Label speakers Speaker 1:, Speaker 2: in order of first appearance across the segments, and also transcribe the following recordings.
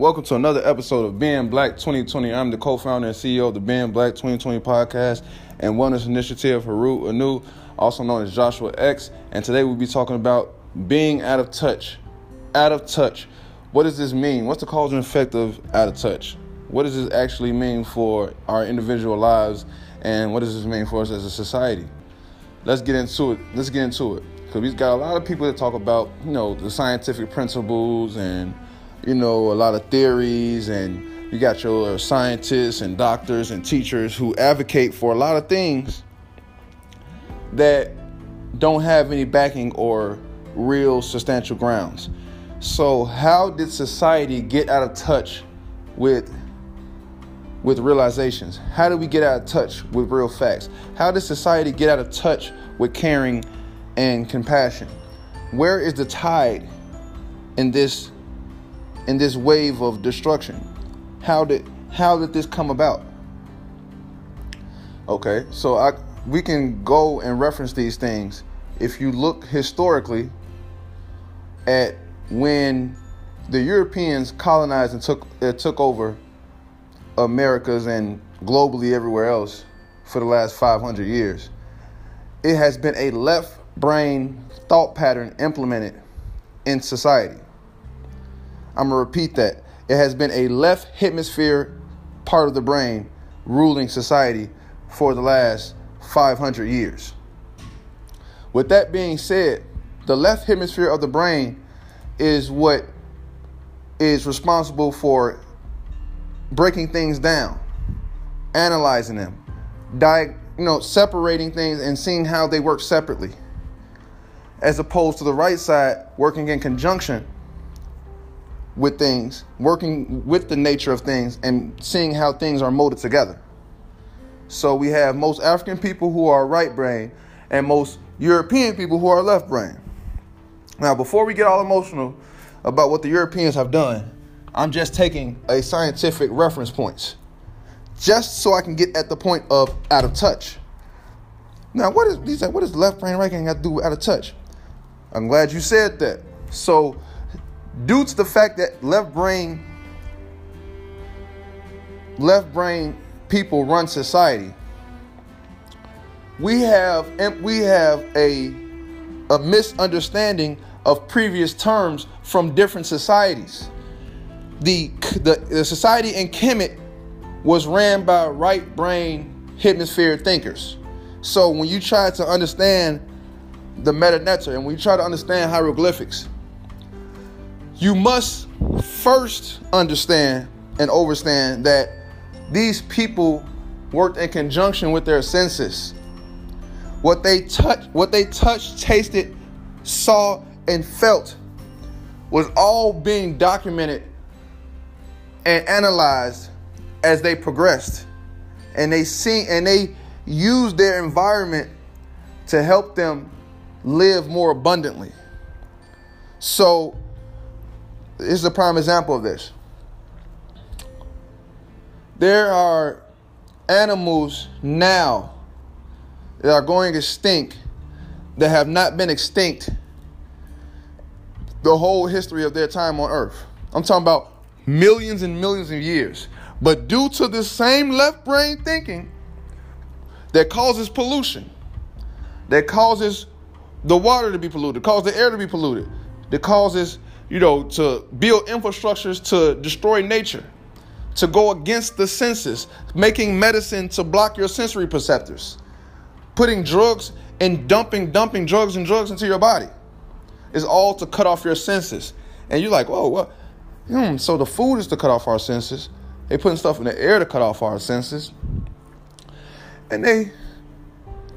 Speaker 1: Welcome to another episode of Being Black 2020. I'm the co-founder and CEO of the Being Black 2020 podcast and wellness initiative, Haru Anu, also known as Joshua X. And today we'll be talking about being out of touch. Out of touch. What does this mean? What's the cause and effect of out of touch? What does this actually mean for our individual lives? And what does this mean for us as a society? Let's get into it. Let's get into it. Because we've got a lot of people that talk about, you know, the scientific principles and you know, a lot of theories, and you got your scientists and doctors and teachers who advocate for a lot of things that don't have any backing or real substantial grounds. So, how did society get out of touch with with realizations? How did we get out of touch with real facts? How did society get out of touch with caring and compassion? Where is the tide in this in this wave of destruction? How did how did this come about? Okay, so I we can go and reference these things. If you look historically at when the Europeans colonized and took uh, took over Americas and globally everywhere else for the last 500 years, it has been a left brain thought pattern implemented in society. I'm going to repeat that. It has been a left hemisphere part of the brain ruling society for the last 500 years. With that being said, the left hemisphere of the brain is what is responsible for breaking things down, analyzing them, di- you know, separating things and seeing how they work separately, as opposed to the right side working in conjunction with things, working with the nature of things, and seeing how things are molded together. So we have most African people who are right brain and most European people who are left brain. Now, before we get all emotional about what the Europeans have done, I'm just taking a scientific reference points just so I can get at the point of out of touch. Now, what is? What does left brain right brain got to do with out of touch? I'm glad you said that. So due to the fact that left brain left brain people run society we have we have a a misunderstanding of previous terms from different societies. The the, the society in kemet was ran by right brain hemisphere thinkers. So when you try to understand the meta and when you try to understand hieroglyphics you must first understand and understand that these people worked in conjunction with their senses. What they touched, what they touched, tasted, saw, and felt was all being documented and analyzed as they progressed. And they see and they used their environment to help them live more abundantly. So this is a prime example of this. There are animals now that are going extinct that have not been extinct the whole history of their time on earth. I'm talking about millions and millions of years. But due to the same left brain thinking that causes pollution, that causes the water to be polluted, causes the air to be polluted, that causes you know, to build infrastructures to destroy nature, to go against the senses, making medicine to block your sensory perceptors, putting drugs and dumping, dumping drugs and drugs into your body is all to cut off your senses. And you're like, whoa, what? Hmm, so the food is to cut off our senses. They putting stuff in the air to cut off our senses. And they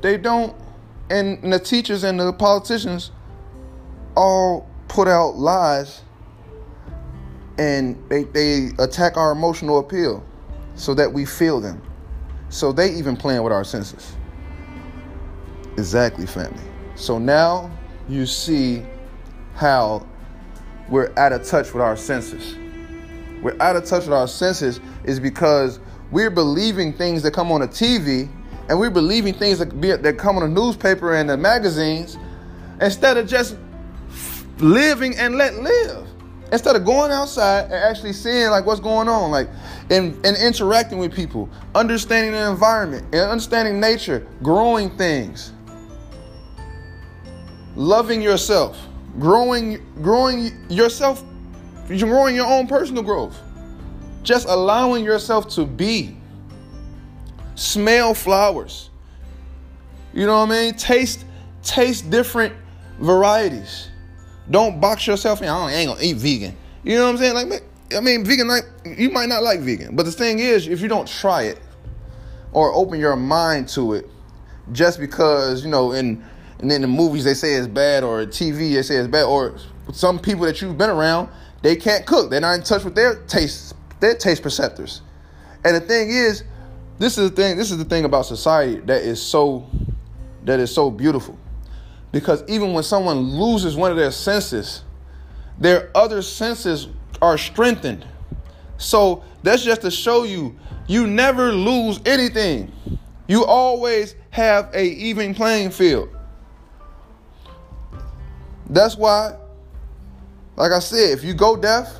Speaker 1: they don't and the teachers and the politicians all put out lies and they, they attack our emotional appeal so that we feel them. So they even playing with our senses. Exactly, family. So now you see how we're out of touch with our senses. We're out of touch with our senses is because we're believing things that come on the TV and we're believing things that, be, that come on the newspaper and the magazines instead of just living and let live. instead of going outside and actually seeing like what's going on, like and, and interacting with people, understanding the environment and understanding nature, growing things, loving yourself, growing growing yourself, you're growing your own personal growth. Just allowing yourself to be. Smell flowers. You know what I mean? Taste taste different varieties. Don't box yourself in. I ain't gonna eat vegan. You know what I'm saying? Like, I mean, vegan, like, you might not like vegan, but the thing is, if you don't try it or open your mind to it, just because you know, in and then the movies they say it's bad, or TV they say it's bad, or some people that you've been around, they can't cook. They're not in touch with their taste, their taste perceptors. And the thing is, this is the thing. This is the thing about society that is so that is so beautiful. Because even when someone loses one of their senses, their other senses are strengthened. So that's just to show you you never lose anything. You always have a even playing field. That's why, like I said, if you go deaf,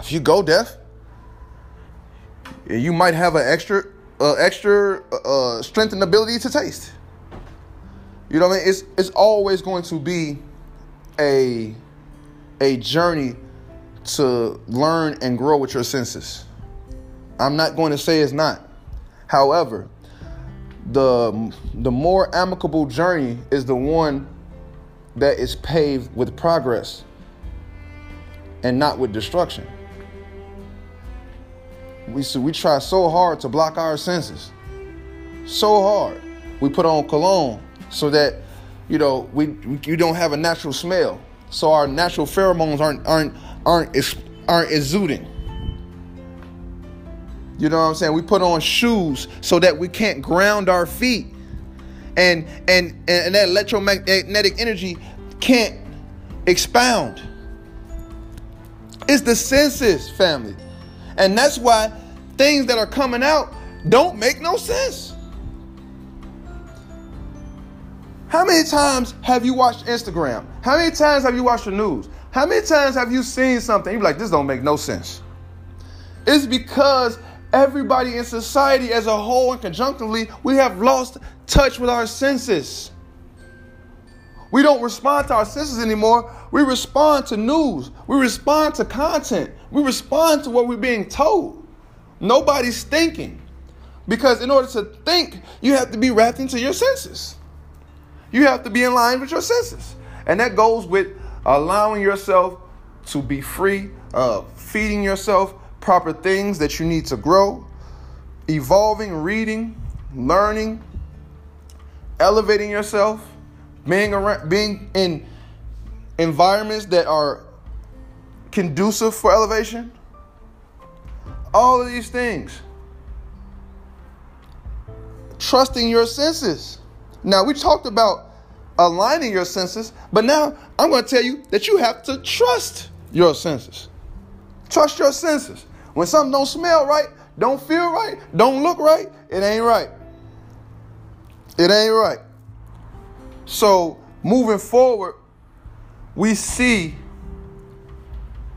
Speaker 1: if you go deaf, you might have an extra, uh, extra uh, strength and ability to taste. You know what I mean? It's it's always going to be a a journey to learn and grow with your senses. I'm not going to say it's not. However, the the more amicable journey is the one that is paved with progress and not with destruction. We so we try so hard to block our senses. So hard. We put on cologne so that you know we you don't have a natural smell, so our natural pheromones aren't aren't aren't aren't exuding. You know what I'm saying? We put on shoes so that we can't ground our feet, and and and that electromagnetic energy can't expound. It's the senses, family, and that's why things that are coming out don't make no sense. How many times have you watched Instagram? How many times have you watched the news? How many times have you seen something? You're like, this don't make no sense. It's because everybody in society as a whole and conjunctively, we have lost touch with our senses. We don't respond to our senses anymore. We respond to news. We respond to content. We respond to what we're being told. Nobody's thinking. Because in order to think, you have to be wrapped into your senses. You have to be in line with your senses. And that goes with allowing yourself to be free, uh, feeding yourself proper things that you need to grow, evolving, reading, learning, elevating yourself, being around, being in environments that are conducive for elevation. All of these things. Trusting your senses. Now, we talked about aligning your senses, but now I'm going to tell you that you have to trust your senses. Trust your senses. When something don't smell right, don't feel right, don't look right, it ain't right. It ain't right. So, moving forward, we see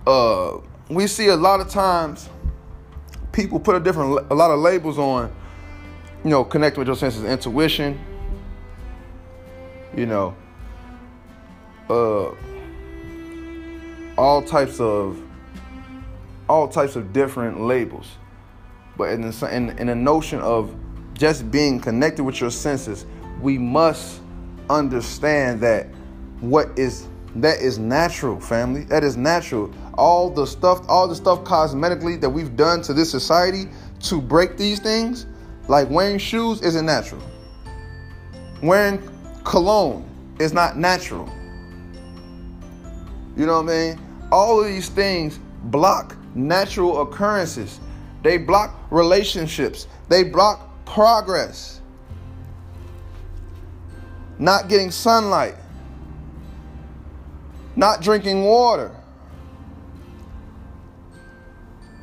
Speaker 1: uh we see a lot of times people put a different a lot of labels on you know, connecting with your senses, intuition, you know, uh, all types of all types of different labels. But in the, in, in the notion of just being connected with your senses, we must understand that what is that is natural, family. That is natural. All the stuff, all the stuff cosmetically that we've done to this society to break these things, like wearing shoes, isn't natural. Wearing cologne is not natural. You know what I mean? All of these things block natural occurrences. They block relationships. They block progress. Not getting sunlight. Not drinking water.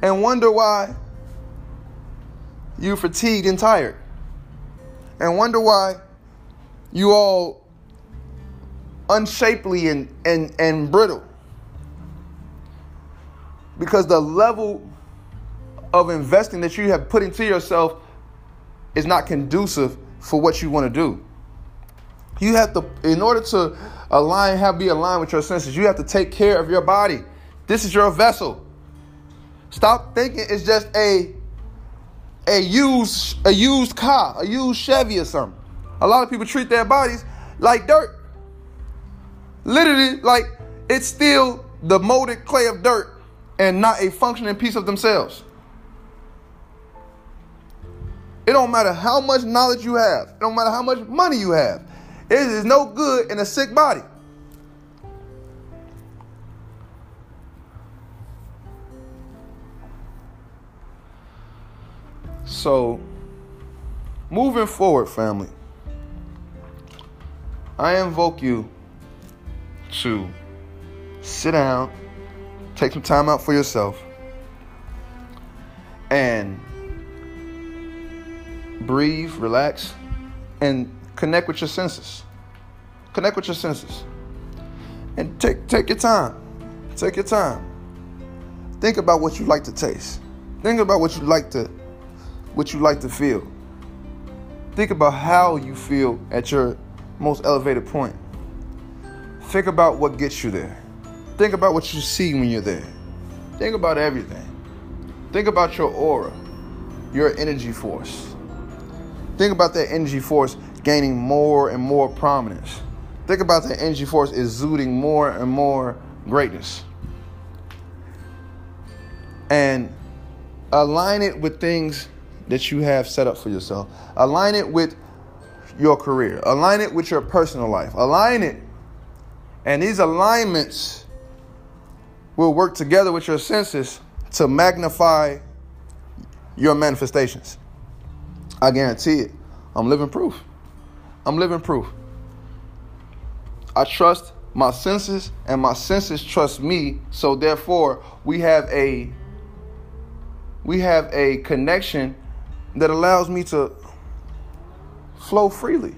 Speaker 1: And wonder why you're fatigued and tired. And wonder why you all unshapely and, and, and brittle. because the level of investing that you have put into yourself is not conducive for what you want to do. You have to, in order to align, have be aligned with your senses, you have to take care of your body. This is your vessel. Stop thinking it's just a a used a used car, a used Chevy or something. A lot of people treat their bodies like dirt. Literally, like it's still the molded clay of dirt and not a functioning piece of themselves. It don't matter how much knowledge you have. It don't matter how much money you have. It is no good in a sick body. So, moving forward, family, I invoke you to sit down, take some time out for yourself, and breathe, relax, and connect with your senses. Connect with your senses. And take take your time. Take your time. Think about what you like to taste. Think about what you like to what you like to feel. Think about how you feel at your most elevated point. Think about what gets you there. Think about what you see when you're there. Think about everything. Think about your aura, your energy force. Think about that energy force gaining more and more prominence. Think about that energy force exuding more and more greatness. And align it with things that you have set up for yourself. Align it with your career. Align it with your personal life. Align it. And these alignments will work together with your senses to magnify your manifestations. I guarantee it. I'm living proof. I'm living proof. I trust my senses and my senses trust me, so therefore we have a we have a connection that allows me to flow freely.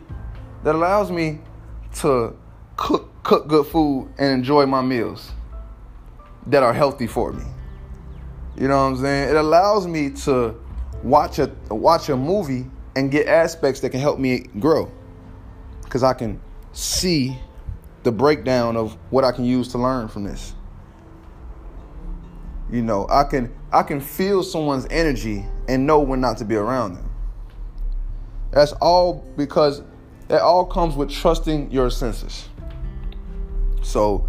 Speaker 1: That allows me to cook cook good food and enjoy my meals that are healthy for me. You know what I'm saying? It allows me to watch a watch a movie and get aspects that can help me grow because I can see the breakdown of what I can use to learn from this. You know, I can I can feel someone's energy and know when not to be around them. That's all because it all comes with trusting your senses. So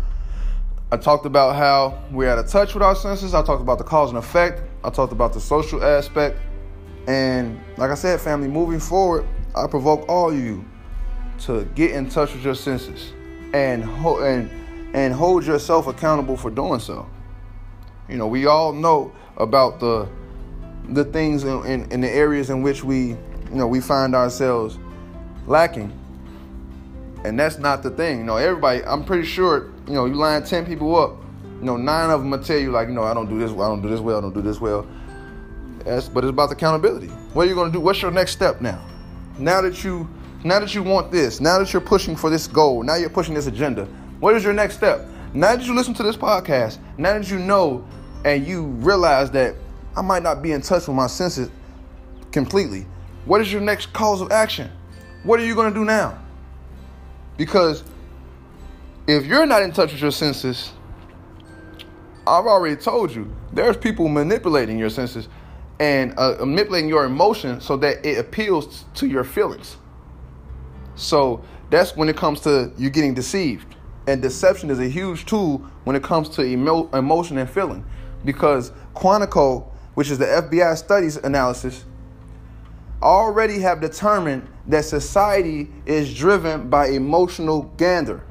Speaker 1: I talked about how we're out of touch with our senses. I talked about the cause and effect. I talked about the social aspect. And like I said, family, moving forward, I provoke all you to get in touch with your senses and ho- and and hold yourself accountable for doing so. You know, we all know about the the things in, in, in the areas in which we, you know, we find ourselves lacking. And that's not the thing. You know, everybody, I'm pretty sure, you know, you line 10 people up, you know, nine of them will tell you, like, you know, I don't do this well, I don't do this well, I don't do this well. That's, but it's about the accountability. What are you to do? What's your next step now? Now that you now that you want this, now that you're pushing for this goal, now you're pushing this agenda, what is your next step? Now that you listen to this podcast, now that you know and you realize that I might not be in touch with my senses completely, what is your next cause of action? What are you going to do now? Because if you're not in touch with your senses, I've already told you, there's people manipulating your senses and uh, manipulating your emotion so that it appeals to your feelings. So that's when it comes to you getting deceived. And deception is a huge tool when it comes to emo- emotion and feeling. Because Quantico, which is the FBI studies analysis, already have determined that society is driven by emotional gander.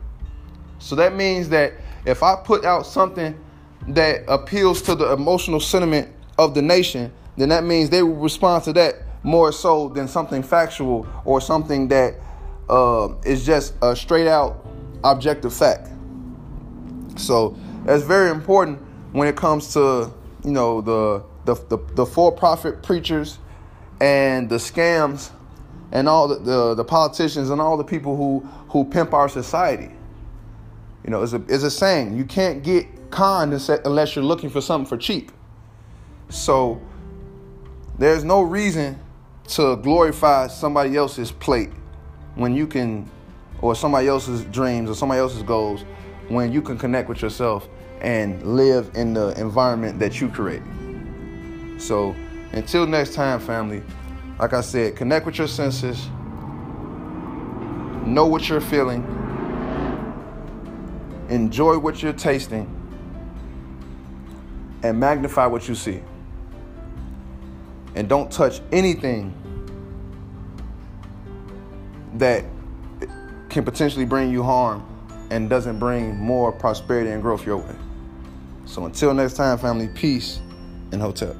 Speaker 1: So that means that if I put out something that appeals to the emotional sentiment of the nation, then that means they will respond to that more so than something factual or something that uh, is just a straight out objective fact. So that's very important when it comes to you know the the, the, the for profit preachers and the scams and all the, the, the politicians and all the people who who pimp our society. You know, it's a it's a saying you can't get conned unless you're looking for something for cheap. So there's no reason to glorify somebody else's plate when you can, or somebody else's dreams or somebody else's goals, when you can connect with yourself and live in the environment that you create. So until next time, family, like I said, connect with your senses, know what you're feeling, enjoy what you're tasting, and magnify what you see. And don't touch anything that can potentially bring you harm and doesn't bring more prosperity and growth your way. So until next time, family, peace and hotep.